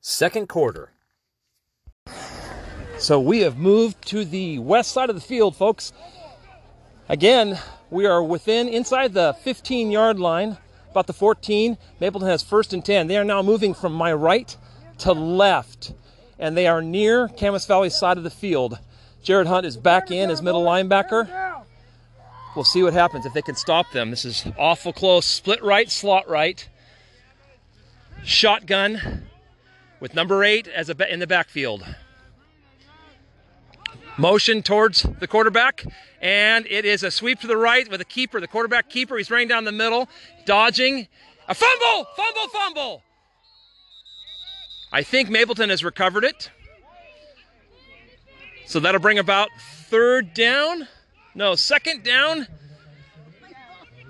second quarter. So we have moved to the west side of the field, folks. Again, we are within inside the 15 yard line, about the 14. Mapleton has first and 10. They are now moving from my right to left, and they are near Camas Valley side of the field. Jared Hunt is back in as middle linebacker. We'll see what happens if they can stop them. This is awful close. Split right, slot right. Shotgun with number eight as a in the backfield. Motion towards the quarterback, and it is a sweep to the right with a keeper, the quarterback keeper. He's running down the middle, dodging. A fumble! Fumble! Fumble! I think Mapleton has recovered it. So that'll bring about third down. No, second down.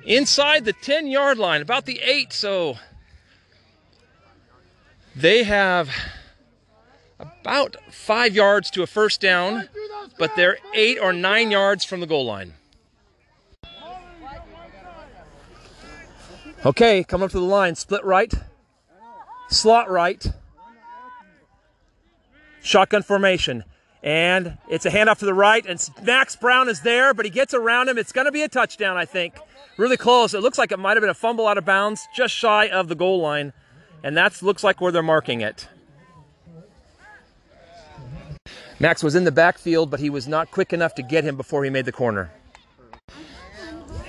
Inside the 10 yard line, about the eight. So they have about five yards to a first down, but they're eight or nine yards from the goal line. Okay, coming up to the line, split right, slot right, shotgun formation. And it's a handoff to the right, and Max Brown is there, but he gets around him. It's going to be a touchdown, I think. Really close. It looks like it might have been a fumble out of bounds, just shy of the goal line. And that looks like where they're marking it. Max was in the backfield, but he was not quick enough to get him before he made the corner.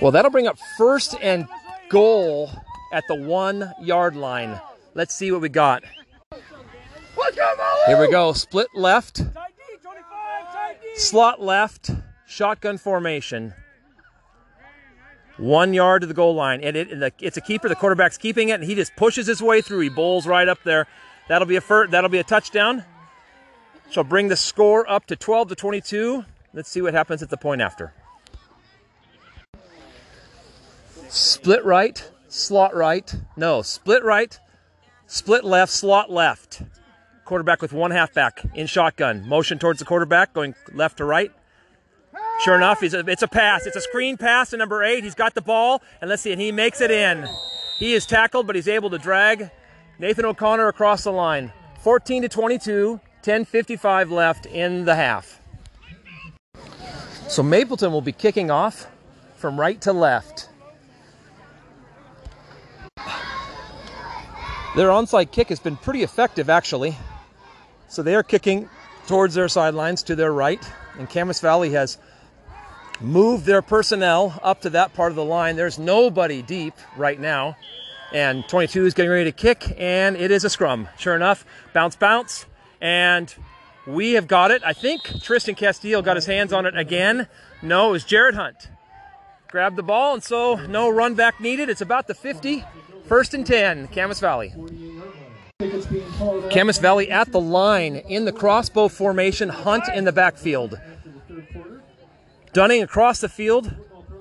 Well, that'll bring up first and goal at the one yard line. Let's see what we got. Here we go. Split left. Slot left. Shotgun formation. One yard to the goal line. And, it, and the, it's a keeper. The quarterback's keeping it, and he just pushes his way through. He bowls right up there. That'll be a fir- that'll be a touchdown. So bring the score up to 12 to 22. Let's see what happens at the point after. Split right, slot right. No, split right, split left, slot left. Quarterback with one halfback in shotgun. Motion towards the quarterback, going left to right. Sure enough, a, it's a pass. It's a screen pass to number eight. He's got the ball, and let's see, and he makes it in. He is tackled, but he's able to drag Nathan O'Connor across the line. 14 to 22, 10:55 left in the half. So Mapleton will be kicking off from right to left. Their onside kick has been pretty effective, actually. So they are kicking towards their sidelines to their right, and Camas Valley has moved their personnel up to that part of the line. There's nobody deep right now, and 22 is getting ready to kick, and it is a scrum. Sure enough, bounce, bounce, and we have got it. I think Tristan Castillo got his hands on it again. No, it was Jared Hunt. Grabbed the ball, and so no run back needed. It's about the 50. First and 10, Camas Valley. Camas Valley at the line in the crossbow formation, Hunt in the backfield. Dunning across the field.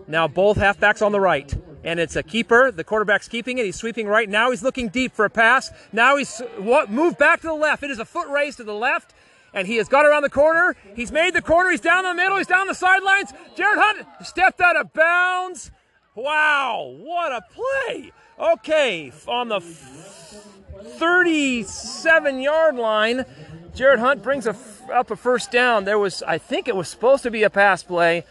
Now both halfbacks on the right. And it's a keeper. The quarterback's keeping it. He's sweeping right. Now he's looking deep for a pass. Now he's what moved back to the left. It is a foot race to the left. And he has got around the corner. He's made the corner. He's down the middle. He's down the sidelines. Jared Hunt stepped out of bounds. Wow, what a play. Okay, on the 37 yard line, Jared Hunt brings a, up a first down. There was, I think it was supposed to be a pass play,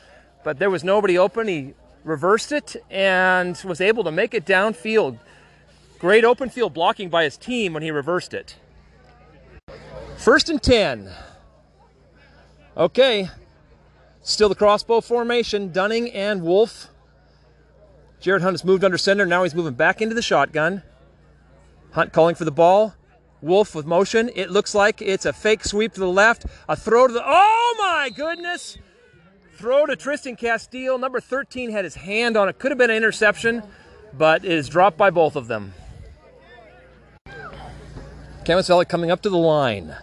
but there was nobody open. He reversed it and was able to make it downfield. Great open field blocking by his team when he reversed it. First and 10. Okay, still the crossbow formation. Dunning and Wolf Jared Hunt has moved under center. Now he's moving back into the shotgun. Hunt calling for the ball. Wolf with motion. It looks like it's a fake sweep to the left. A throw to the. Oh my goodness! Throw to Tristan Castile. Number 13 had his hand on it. Could have been an interception, but it is dropped by both of them. Camas Valley coming up to the line.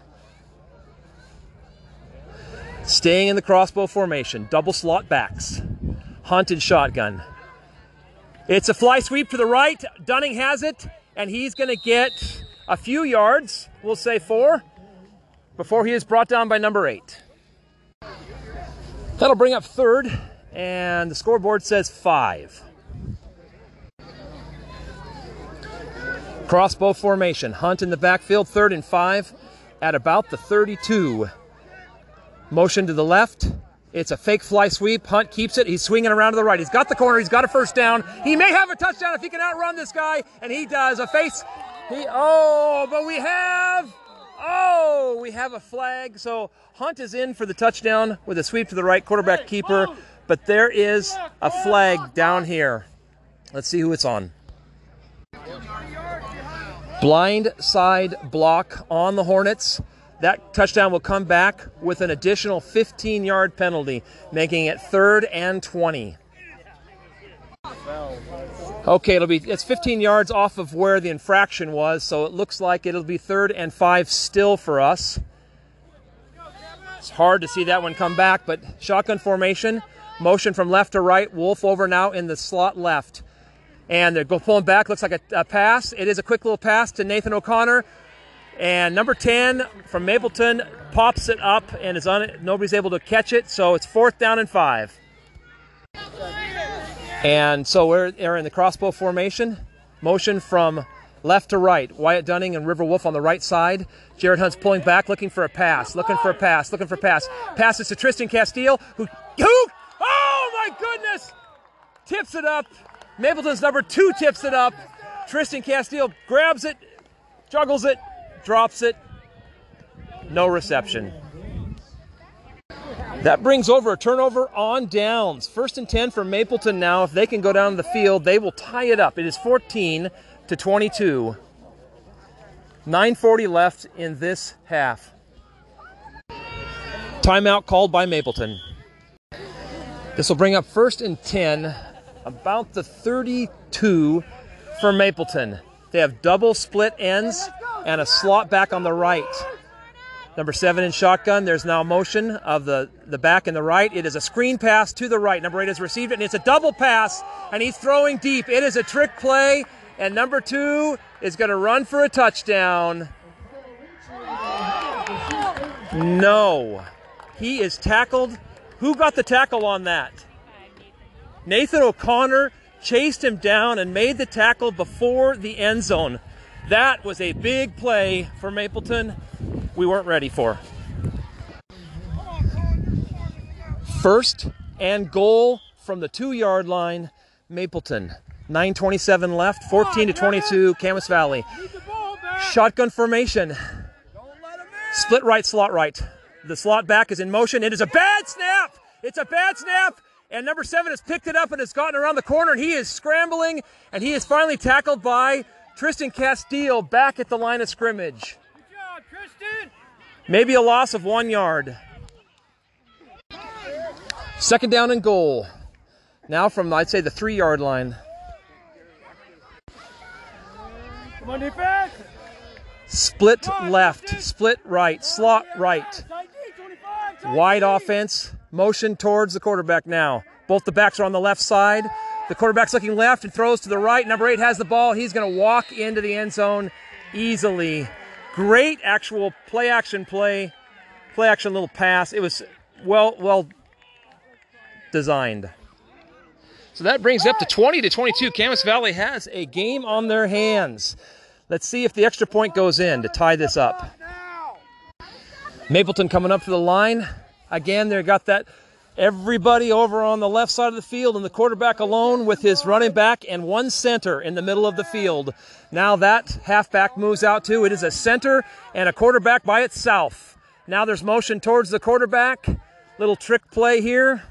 Staying in the crossbow formation. Double slot backs. Haunted shotgun. It's a fly sweep to the right. Dunning has it, and he's going to get a few yards, we'll say four, before he is brought down by number eight. That'll bring up third, and the scoreboard says five. Crossbow formation. Hunt in the backfield, third and five at about the 32. Motion to the left. It's a fake fly sweep. Hunt keeps it. He's swinging around to the right. He's got the corner. He's got a first down. He may have a touchdown if he can outrun this guy, and he does. A face. He oh, but we have oh, we have a flag. So Hunt is in for the touchdown with a sweep to the right, quarterback keeper. But there is a flag down here. Let's see who it's on. Blind side block on the Hornets. That touchdown will come back with an additional 15 yard penalty, making it third and 20. Okay, it'll be it's 15 yards off of where the infraction was, so it looks like it'll be third and five still for us. It's hard to see that one come back, but shotgun formation, motion from left to right, Wolf over now in the slot left. And they're pulling back, looks like a, a pass. It is a quick little pass to Nathan O'Connor. And number 10 from Mapleton pops it up and is on it. Nobody's able to catch it, so it's fourth down and five. And so we're, we're in the crossbow formation. Motion from left to right. Wyatt Dunning and River Wolf on the right side. Jared Hunt's pulling back, looking for a pass, looking for a pass, looking for a pass. Passes to Tristan Castile, who, who, oh my goodness, tips it up. Mapleton's number two tips it up. Tristan Castile grabs it, juggles it, drops it. No reception. That brings over a turnover on downs. First and 10 for Mapleton now. If they can go down the field, they will tie it up. It is 14 to 22. 9.40 left in this half. Timeout called by Mapleton. This will bring up first and 10, about the 32 for Mapleton. They have double split ends and a slot back on the right. Number seven in shotgun. There's now motion of the, the back and the right. It is a screen pass to the right. Number eight has received it, and it's a double pass, and he's throwing deep. It is a trick play, and number two is going to run for a touchdown. No. He is tackled. Who got the tackle on that? Nathan O'Connor chased him down and made the tackle before the end zone. That was a big play for Mapleton we weren't ready for. First and goal from the two yard line, Mapleton. 9.27 left, 14 to 22, Camas Valley. Shotgun formation. Split right, slot right. The slot back is in motion. It is a bad snap. It's a bad snap. And number seven has picked it up and has gotten around the corner. And he is scrambling. And he is finally tackled by Tristan Castile back at the line of scrimmage. Maybe a loss of one yard. Second down and goal. Now from, I'd say, the three yard line. Come on, defense. Split left, split right, slot right. Wide offense, motion towards the quarterback now. Both the backs are on the left side. The quarterback's looking left and throws to the right. Number eight has the ball. He's going to walk into the end zone easily. Great actual play action play, play action little pass. It was well well designed. So that brings up to 20 to 22. Camas Valley has a game on their hands. Let's see if the extra point goes in to tie this up. Mapleton coming up to the line. Again, they got that everybody over on the left side of the field and the quarterback alone with his running back and one center in the middle of the field. Now that halfback moves out too. It is a center and a quarterback by itself. Now there's motion towards the quarterback. Little trick play here.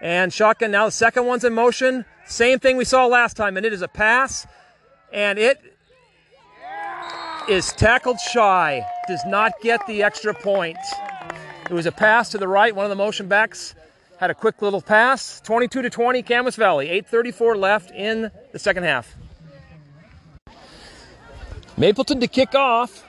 And shotgun. Now the second one's in motion. Same thing we saw last time, and it is a pass. And it is tackled shy. Does not get the extra point. It was a pass to the right. One of the motion backs had a quick little pass. 22 to 20, Camas Valley. 8:34 left in the second half. Mapleton to kick off.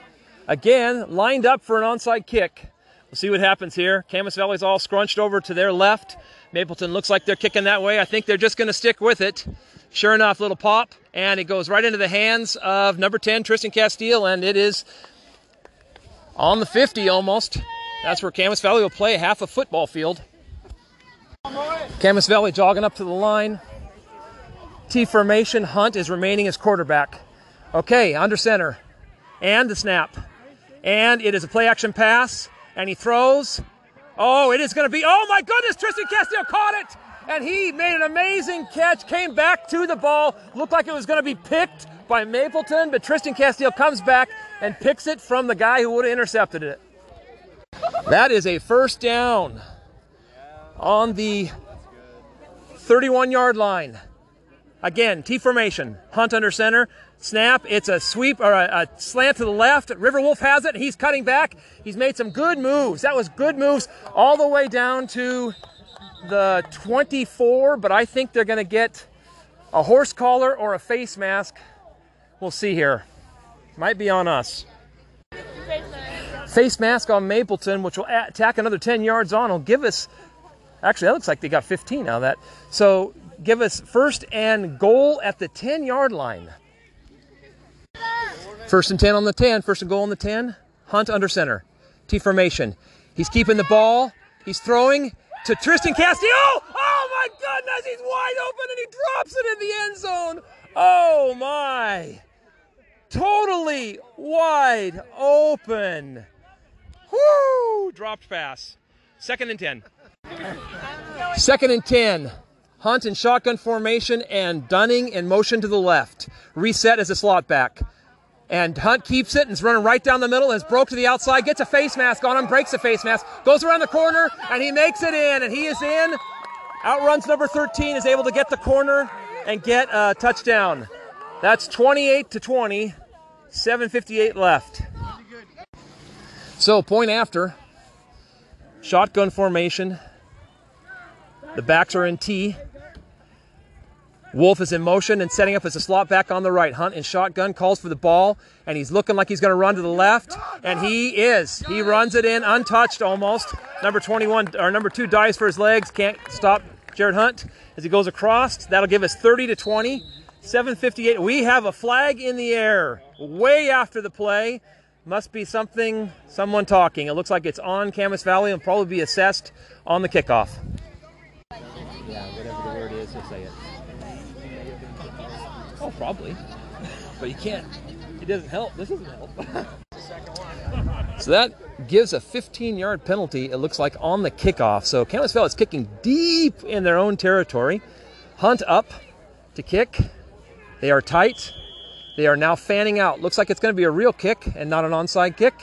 Again, lined up for an onside kick. We'll see what happens here. Camas Valley's all scrunched over to their left. Mapleton looks like they're kicking that way. I think they're just going to stick with it. Sure enough, little pop, and it goes right into the hands of number 10, Tristan Castile, and it is on the 50 almost. That's where Camas Valley will play half a football field. Camas Valley jogging up to the line. T formation. Hunt is remaining as quarterback. Okay, under center. And the snap. And it is a play action pass. And he throws. Oh, it is going to be. Oh my goodness, Tristan Castillo caught it. And he made an amazing catch, came back to the ball. Looked like it was going to be picked by Mapleton, but Tristan Castillo comes back and picks it from the guy who would have intercepted it. That is a first down on the 31 yard line. Again, T formation. Hunt under center. Snap. It's a sweep or a, a, slant to the left. River Wolf has it. He's cutting back. He's made some good moves. That was good moves all the way down to the 24, but I think they're going to get a horse collar or a face mask. We'll see here. Might be on us. Face mask on Mapleton, which will attack another 10 yards on, will give us. Actually, that looks like they got 15 out of that. So give us first and goal at the 10 yard line. First and 10 on the 10. First and goal on the 10. Hunt under center. T formation. He's keeping the ball. He's throwing to Tristan Castillo. Oh my goodness, he's wide open and he drops it in the end zone. Oh my. Totally wide open. Whoo! Dropped pass. Second and 10. Second and 10. Hunt in shotgun formation and Dunning in motion to the left. Reset as a slot back. And Hunt keeps it and is running right down the middle, has broke to the outside, gets a face mask on him, breaks the face mask, goes around the corner, and he makes it in, and he is in. Outruns number 13, is able to get the corner and get a touchdown. That's 28 to 20, 7.58 left. So, point after, shotgun formation. The backs are in T. Wolf is in motion and setting up as a slot back on the right. Hunt in shotgun calls for the ball, and he's looking like he's going to run to the left, and he is. He runs it in untouched almost. Number 21 or number two dives for his legs, can't stop Jared Hunt as he goes across. That'll give us 30 to 20. 758. We have a flag in the air way after the play. Must be something, someone talking. It looks like it's on Camas Valley and probably be assessed on the kickoff. Yeah, whatever the word is, he'll say it. Oh, probably. But you can't. It doesn't help. This doesn't help. so that gives a 15 yard penalty, it looks like, on the kickoff. So Camas Valley is kicking deep in their own territory. Hunt up to kick. They are tight. They are now fanning out. Looks like it's going to be a real kick and not an onside kick.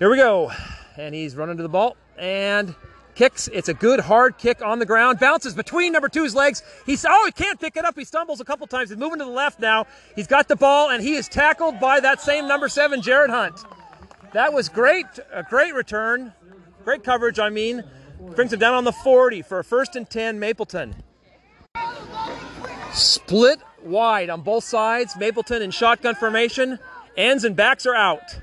Here we go. And he's running to the ball and kicks. It's a good hard kick on the ground. Bounces between number two's legs. He's oh he can't pick it up. He stumbles a couple times. He's moving to the left now. He's got the ball and he is tackled by that same number seven, Jared Hunt. That was great. A great return. Great coverage, I mean. Brings him down on the 40 for a first and 10, Mapleton. Split wide on both sides. Mapleton in shotgun formation. Ends and backs are out.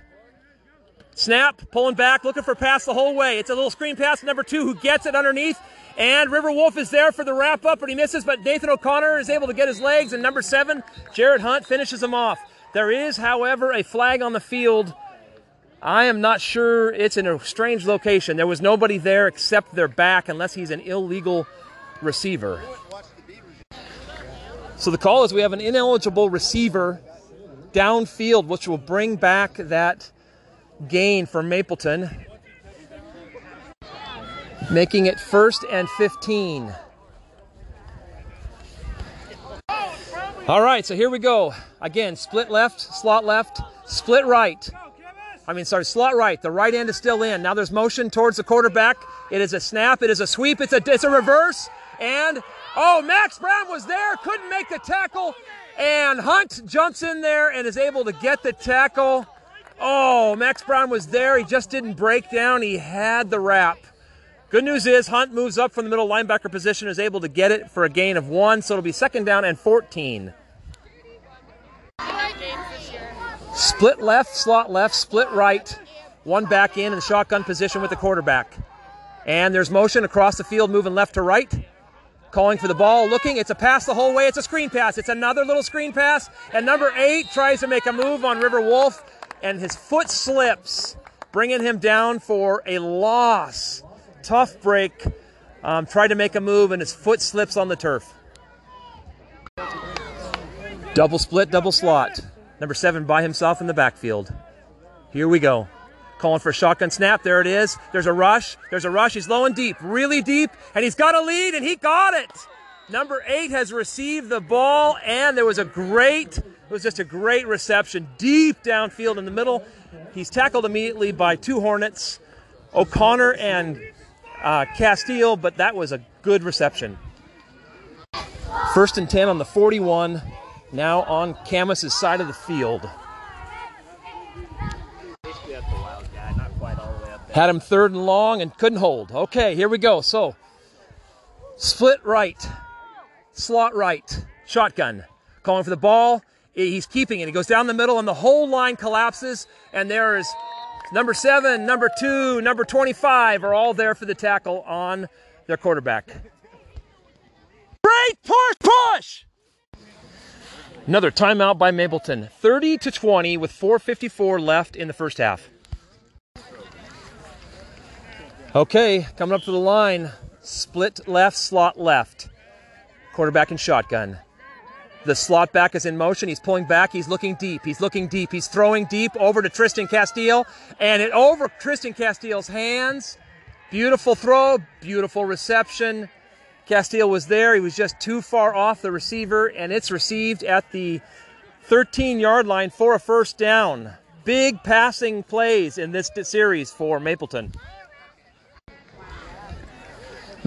Snap, pulling back, looking for pass the whole way. It's a little screen pass number two who gets it underneath. And River Wolf is there for the wrap up, but he misses. But Nathan O'Connor is able to get his legs. And number seven, Jared Hunt, finishes him off. There is, however, a flag on the field. I am not sure it's in a strange location. There was nobody there except their back, unless he's an illegal receiver. So the call is we have an ineligible receiver downfield, which will bring back that gain for Mapleton, making it first and 15. All right, so here we go. Again, split left, slot left, split right. I mean, sorry, slot right. The right end is still in. Now there's motion towards the quarterback. It is a snap. It is a sweep. It's a it's a reverse. And oh, Max Brown was there, couldn't make the tackle, and Hunt jumps in there and is able to get the tackle. Oh, Max Brown was there. He just didn't break down. He had the wrap. Good news is Hunt moves up from the middle linebacker position, is able to get it for a gain of one, so it'll be second down and 14. Split left, slot left, split right. One back in in the shotgun position with the quarterback. And there's motion across the field, moving left to right. Calling for the ball, looking. It's a pass the whole way. It's a screen pass. It's another little screen pass. And number eight tries to make a move on River Wolf, and his foot slips, bringing him down for a loss. Tough break. Um, tried to make a move, and his foot slips on the turf. Double split, double slot. Number seven by himself in the backfield. Here we go. Calling for a shotgun snap. There it is. There's a rush. There's a rush. He's low and deep, really deep, and he's got a lead, and he got it. Number eight has received the ball, and there was a great, it was just a great reception deep downfield in the middle. He's tackled immediately by two Hornets, O'Connor and uh, Castile, but that was a good reception. First and 10 on the 41, now on Camas's side of the field. Basically up the wild guy, not quite all the way up there. Had him third and long and couldn't hold. Okay, here we go. So, split right, slot right, shotgun. Calling for the ball. He's keeping it. He goes down the middle, and the whole line collapses. And there is number seven, number two, number 25 are all there for the tackle on their quarterback. Great push, push! Another timeout by Mapleton. 30 to 20 with 4.54 left in the first half. Okay, coming up to the line. Split left, slot left. Quarterback and shotgun. The slot back is in motion. He's pulling back. He's looking deep. He's looking deep. He's throwing deep over to Tristan Castile. And it over Tristan Castile's hands. Beautiful throw, beautiful reception. Castile was there. He was just too far off the receiver, and it's received at the 13 yard line for a first down. Big passing plays in this series for Mapleton.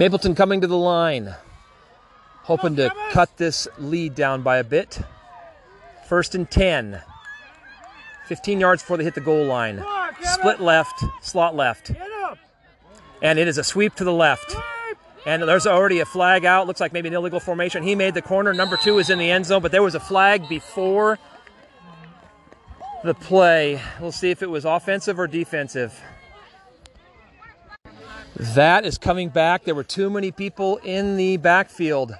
Mapleton coming to the line, hoping to cut this lead down by a bit. First and 10. 15 yards before they hit the goal line. Split left, slot left. And it is a sweep to the left. And there's already a flag out. Looks like maybe an illegal formation. He made the corner. Number two is in the end zone, but there was a flag before the play. We'll see if it was offensive or defensive. That is coming back. There were too many people in the backfield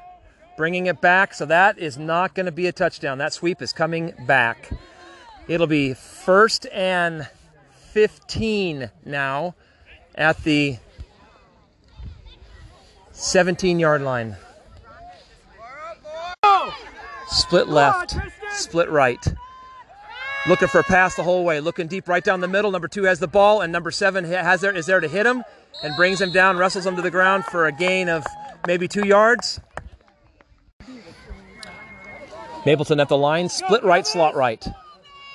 bringing it back, so that is not going to be a touchdown. That sweep is coming back. It'll be first and 15 now at the 17 yard line. Split left, split right. Looking for a pass the whole way, looking deep right down the middle. Number two has the ball, and number seven has there is there to hit him and brings him down, wrestles him to the ground for a gain of maybe two yards. Mapleton at the line, split right, slot right.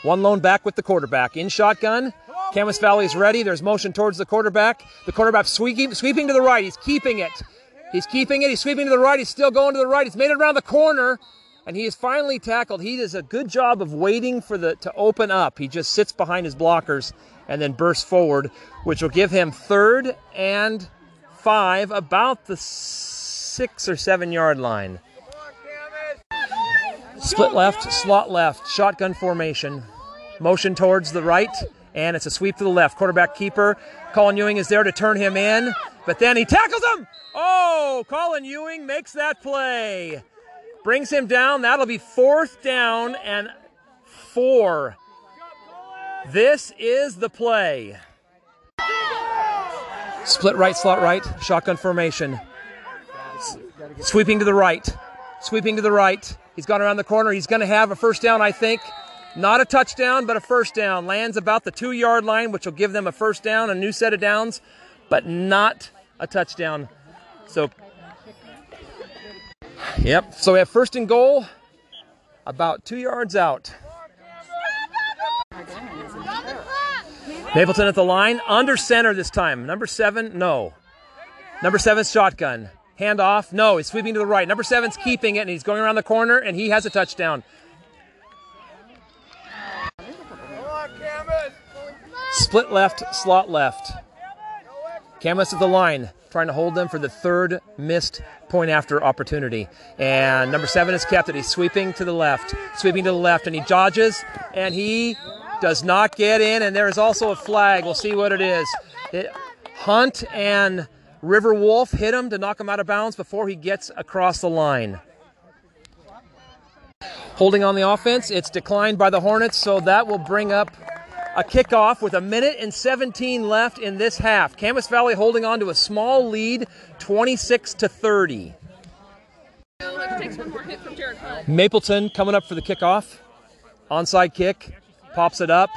One lone back with the quarterback in shotgun. Camas Valley is ready. There's motion towards the quarterback. The quarterback sweeping, sweeping to the right. He's keeping it. He's keeping it. He's sweeping to the right. He's still going to the right. He's made it around the corner, and he is finally tackled. He does a good job of waiting for the to open up. He just sits behind his blockers and then bursts forward, which will give him third and five, about the six or seven yard line. Split left, slot left, shotgun formation. Motion towards the right, and it's a sweep to the left. Quarterback keeper, Colin Ewing is there to turn him in, but then he tackles him. Oh, Colin Ewing makes that play. Brings him down. That'll be fourth down and four. This is the play. Split right, slot right, shotgun formation. Sweeping to the right. Sweeping to the right. He's gone around the corner. He's going to have a first down, I think. Not a touchdown, but a first down. Lands about the two yard line, which will give them a first down, a new set of downs, but not a touchdown. So, yep. So we have first and goal, about two yards out. Mapleton at the line, under center this time. Number seven, no. Number seven's shotgun. Hand off, no. He's sweeping to the right. Number seven's keeping it, and he's going around the corner, and he has a touchdown. Split left, slot left. Camas at the line, trying to hold them for the third missed point after opportunity. And number seven is kept it. He's sweeping to the left, sweeping to the left, and he dodges, and he does not get in. And there is also a flag. We'll see what it is. It, Hunt and River Wolf hit him to knock him out of bounds before he gets across the line. Holding on the offense, it's declined by the Hornets, so that will bring up a kickoff with a minute and 17 left in this half. Camas Valley holding on to a small lead, 26 to 30. Next one more hit from Jared Hunt. Mapleton coming up for the kickoff. Onside kick, pops it up,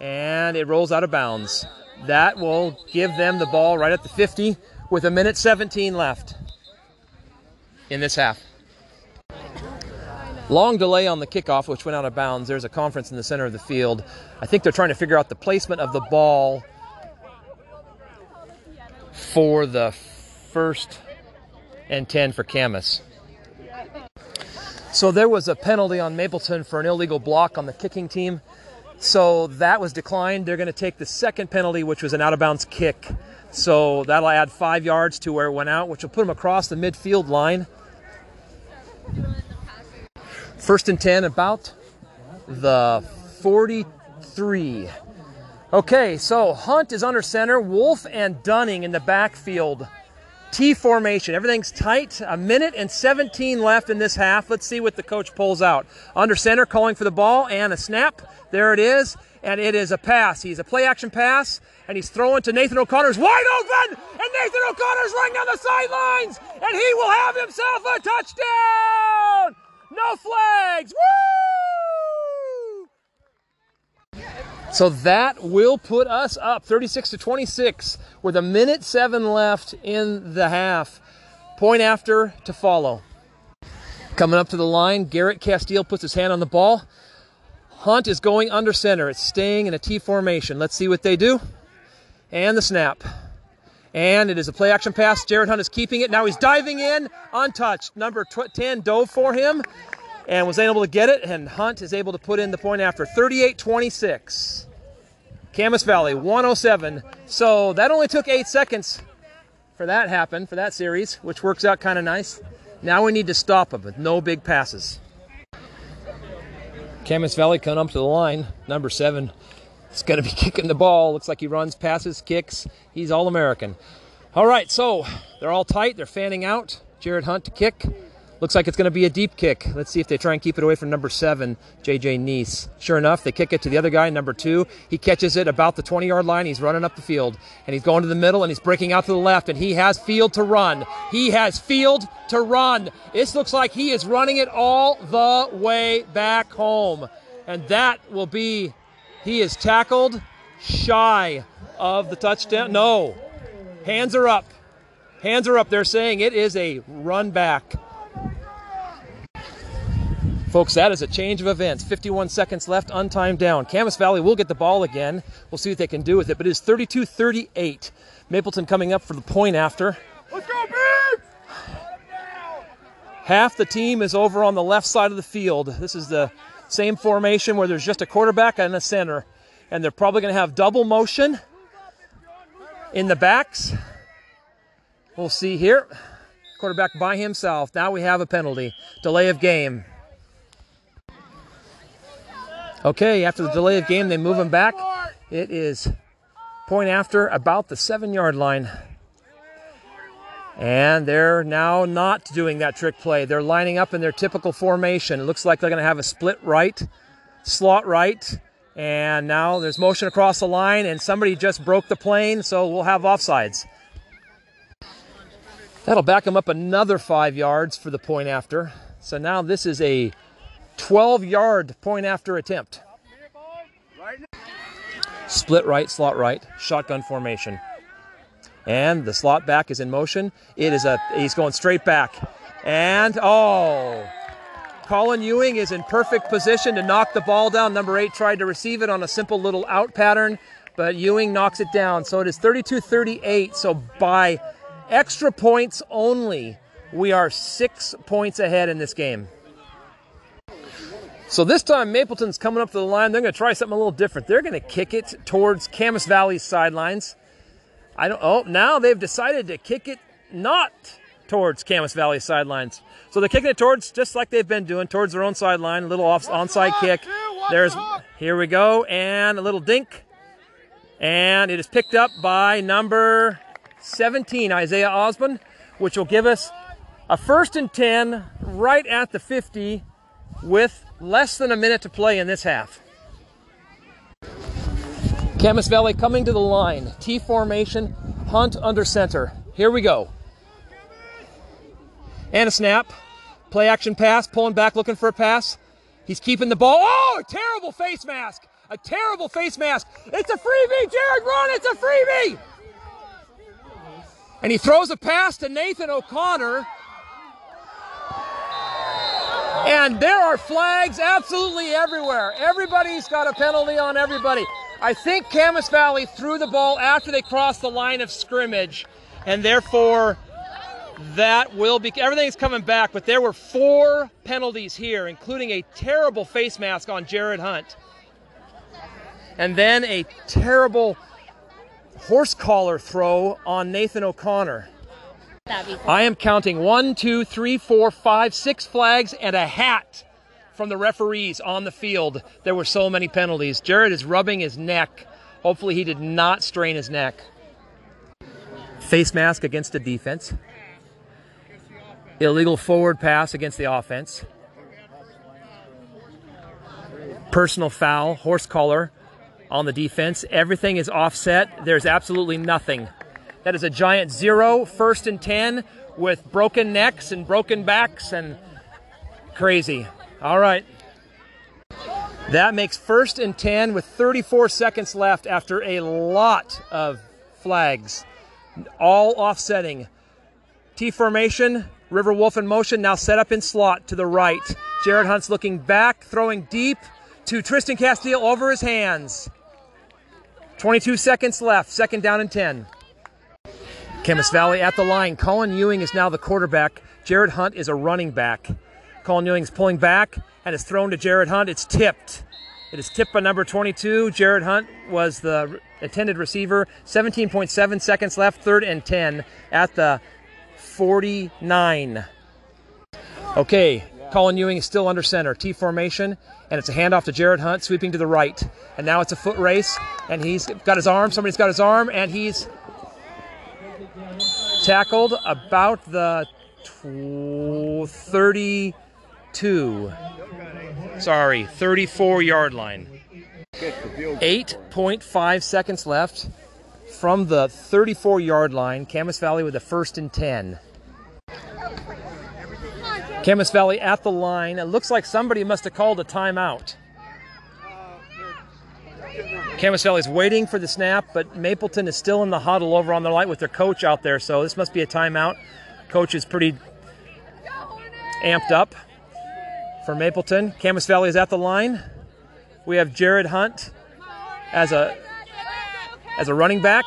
and it rolls out of bounds. That will give them the ball right at the 50 with a minute 17 left in this half. Long delay on the kickoff, which went out of bounds. There's a conference in the center of the field. I think they're trying to figure out the placement of the ball for the first and 10 for Camas. So there was a penalty on Mapleton for an illegal block on the kicking team. So that was declined. They're going to take the second penalty, which was an out of bounds kick. So that'll add five yards to where it went out, which will put them across the midfield line. First and 10, about the 43. Okay, so Hunt is under center, Wolf and Dunning in the backfield. T formation. Everything's tight. A minute and 17 left in this half. Let's see what the coach pulls out. Under center, calling for the ball and a snap. There it is. And it is a pass. He's a play action pass. And he's throwing to Nathan O'Connor's wide open. And Nathan O'Connor's running down the sidelines. And he will have himself a touchdown. No flags. Woo! So that will put us up 36 to 26 with a minute seven left in the half. Point after to follow. Coming up to the line, Garrett Castile puts his hand on the ball. Hunt is going under center. It's staying in a T formation. Let's see what they do. And the snap. And it is a play action pass. Jared Hunt is keeping it. Now he's diving in, untouched. Number 10 dove for him and was able to get it. And Hunt is able to put in the point after 38 26. Camas Valley 107. So that only took eight seconds for that happen, for that series, which works out kind of nice. Now we need to stop them with no big passes. Camas Valley coming up to the line, number seven. It's going to be kicking the ball. Looks like he runs, passes, kicks. He's All American. All right, so they're all tight. They're fanning out. Jared Hunt to kick. Looks like it's going to be a deep kick. Let's see if they try and keep it away from number seven, JJ Neese. Sure enough, they kick it to the other guy, number two. He catches it about the 20 yard line. He's running up the field and he's going to the middle and he's breaking out to the left and he has field to run. He has field to run. This looks like he is running it all the way back home. And that will be, he is tackled shy of the touchdown. No, hands are up. Hands are up. They're saying it is a run back. Folks, that is a change of events. 51 seconds left, untimed down. Camas Valley will get the ball again. We'll see what they can do with it, but it is 32 38. Mapleton coming up for the point after. Let's go, big! Half the team is over on the left side of the field. This is the same formation where there's just a quarterback and a center. And they're probably going to have double motion in the backs. We'll see here. Quarterback by himself. Now we have a penalty. Delay of game. Okay, after the delay of game, they move him back. It is point after about the seven yard line. And they're now not doing that trick play. They're lining up in their typical formation. It looks like they're going to have a split right, slot right. And now there's motion across the line, and somebody just broke the plane, so we'll have offsides. That'll back them up another five yards for the point after. So now this is a 12 yard point after attempt. Split right, slot right, shotgun formation. And the slot back is in motion. It is a he's going straight back. And oh Colin Ewing is in perfect position to knock the ball down. Number eight tried to receive it on a simple little out pattern, but Ewing knocks it down. So it is 32 38. So by extra points only, we are six points ahead in this game. So this time, Mapleton's coming up to the line. They're going to try something a little different. They're going to kick it towards Camas Valley's sidelines. I don't. Oh, now they've decided to kick it not towards Camas Valley sidelines. So they're kicking it towards, just like they've been doing, towards their own sideline. A little off onside kick. There's, here we go, and a little dink, and it is picked up by number 17, Isaiah Osmond, which will give us a first and 10 right at the 50 with less than a minute to play in this half. Camas Valley coming to the line. T formation, Hunt under center. Here we go. And a snap. Play action pass, pulling back, looking for a pass. He's keeping the ball. Oh, a terrible face mask. A terrible face mask. It's a freebie, Jared, run, it's a freebie. And he throws a pass to Nathan O'Connor. And there are flags absolutely everywhere. Everybody's got a penalty on everybody. I think Camas Valley threw the ball after they crossed the line of scrimmage, and therefore that will be everything's coming back. But there were four penalties here, including a terrible face mask on Jared Hunt, and then a terrible horse collar throw on Nathan O'Connor. I am counting one, two, three, four, five, six flags and a hat from the referees on the field. There were so many penalties. Jared is rubbing his neck. Hopefully, he did not strain his neck. Face mask against the defense. Illegal forward pass against the offense. Personal foul, horse collar on the defense. Everything is offset. There's absolutely nothing. That is a giant zero, first and 10 with broken necks and broken backs and crazy. All right. That makes first and 10 with 34 seconds left after a lot of flags, all offsetting. T formation, River Wolf in motion, now set up in slot to the right. Jared Hunt's looking back, throwing deep to Tristan Castile over his hands. 22 seconds left, second down and 10. Camas Valley at the line. Colin Ewing is now the quarterback. Jared Hunt is a running back. Colin Ewing is pulling back and is thrown to Jared Hunt. It's tipped. It is tipped by number 22. Jared Hunt was the intended receiver. 17.7 seconds left, third and 10 at the 49. Okay, Colin Ewing is still under center. T formation, and it's a handoff to Jared Hunt, sweeping to the right. And now it's a foot race, and he's got his arm. Somebody's got his arm, and he's tackled about the 32. Sorry, 34 yard line. 8.5 seconds left from the 34 yard line. Camas Valley with a first and 10. Camas Valley at the line. It looks like somebody must have called a timeout. Camas Valley is waiting for the snap, but Mapleton is still in the huddle over on the light with their coach out there, so this must be a timeout. Coach is pretty amped up for Mapleton. Camas Valley is at the line. We have Jared Hunt as a as a running back.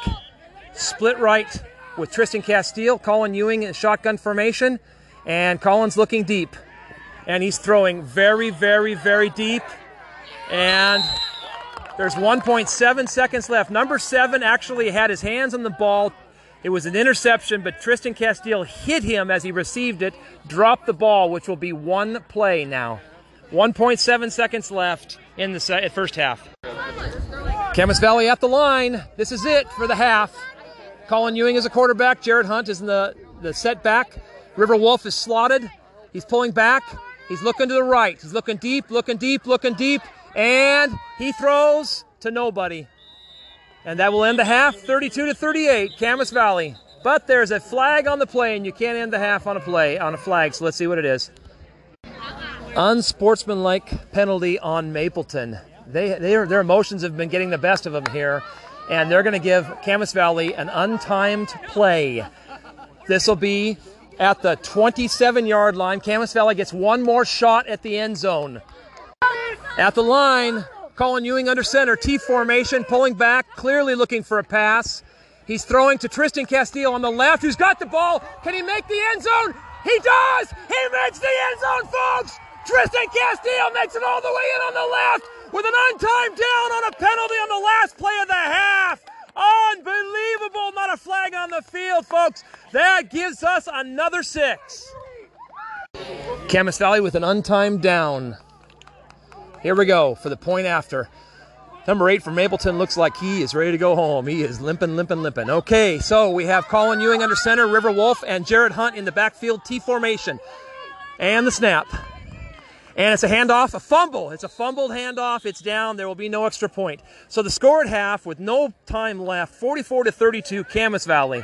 Split right with Tristan Castile. Colin Ewing in shotgun formation. And Colin's looking deep. And he's throwing very, very, very deep. And there's 1.7 seconds left. Number seven actually had his hands on the ball. It was an interception, but Tristan Castile hit him as he received it, dropped the ball, which will be one play now. 1.7 seconds left in the first half. Camas Valley at the line. This is it for the half. Colin Ewing is a quarterback. Jared Hunt is in the, the setback. River Wolf is slotted. He's pulling back. He's looking to the right. He's looking deep, looking deep, looking deep. And he throws to nobody. And that will end the half 32 to 38, Camas Valley. But there's a flag on the play, and you can't end the half on a play on a flag. So let's see what it is. Unsportsmanlike penalty on Mapleton. They, they are, their emotions have been getting the best of them here, and they're going to give Camas Valley an untimed play. This will be at the 27 yard line. Camas Valley gets one more shot at the end zone. At the line, Colin Ewing under center, T formation, pulling back, clearly looking for a pass. He's throwing to Tristan Castillo on the left, who's got the ball. Can he make the end zone? He does! He makes the end zone, folks! Tristan Castillo makes it all the way in on the left with an untimed down on a penalty on the last play of the half. Unbelievable! Not a flag on the field, folks. That gives us another six. Camas Valley with an untimed down. Here we go for the point after. Number eight for Mapleton looks like he is ready to go home. He is limping, limping, limping. Okay, so we have Colin Ewing under center, River Wolf, and Jared Hunt in the backfield T formation. And the snap. And it's a handoff, a fumble. It's a fumbled handoff. It's down. There will be no extra point. So the score at half with no time left, 44 to 32, Camas Valley.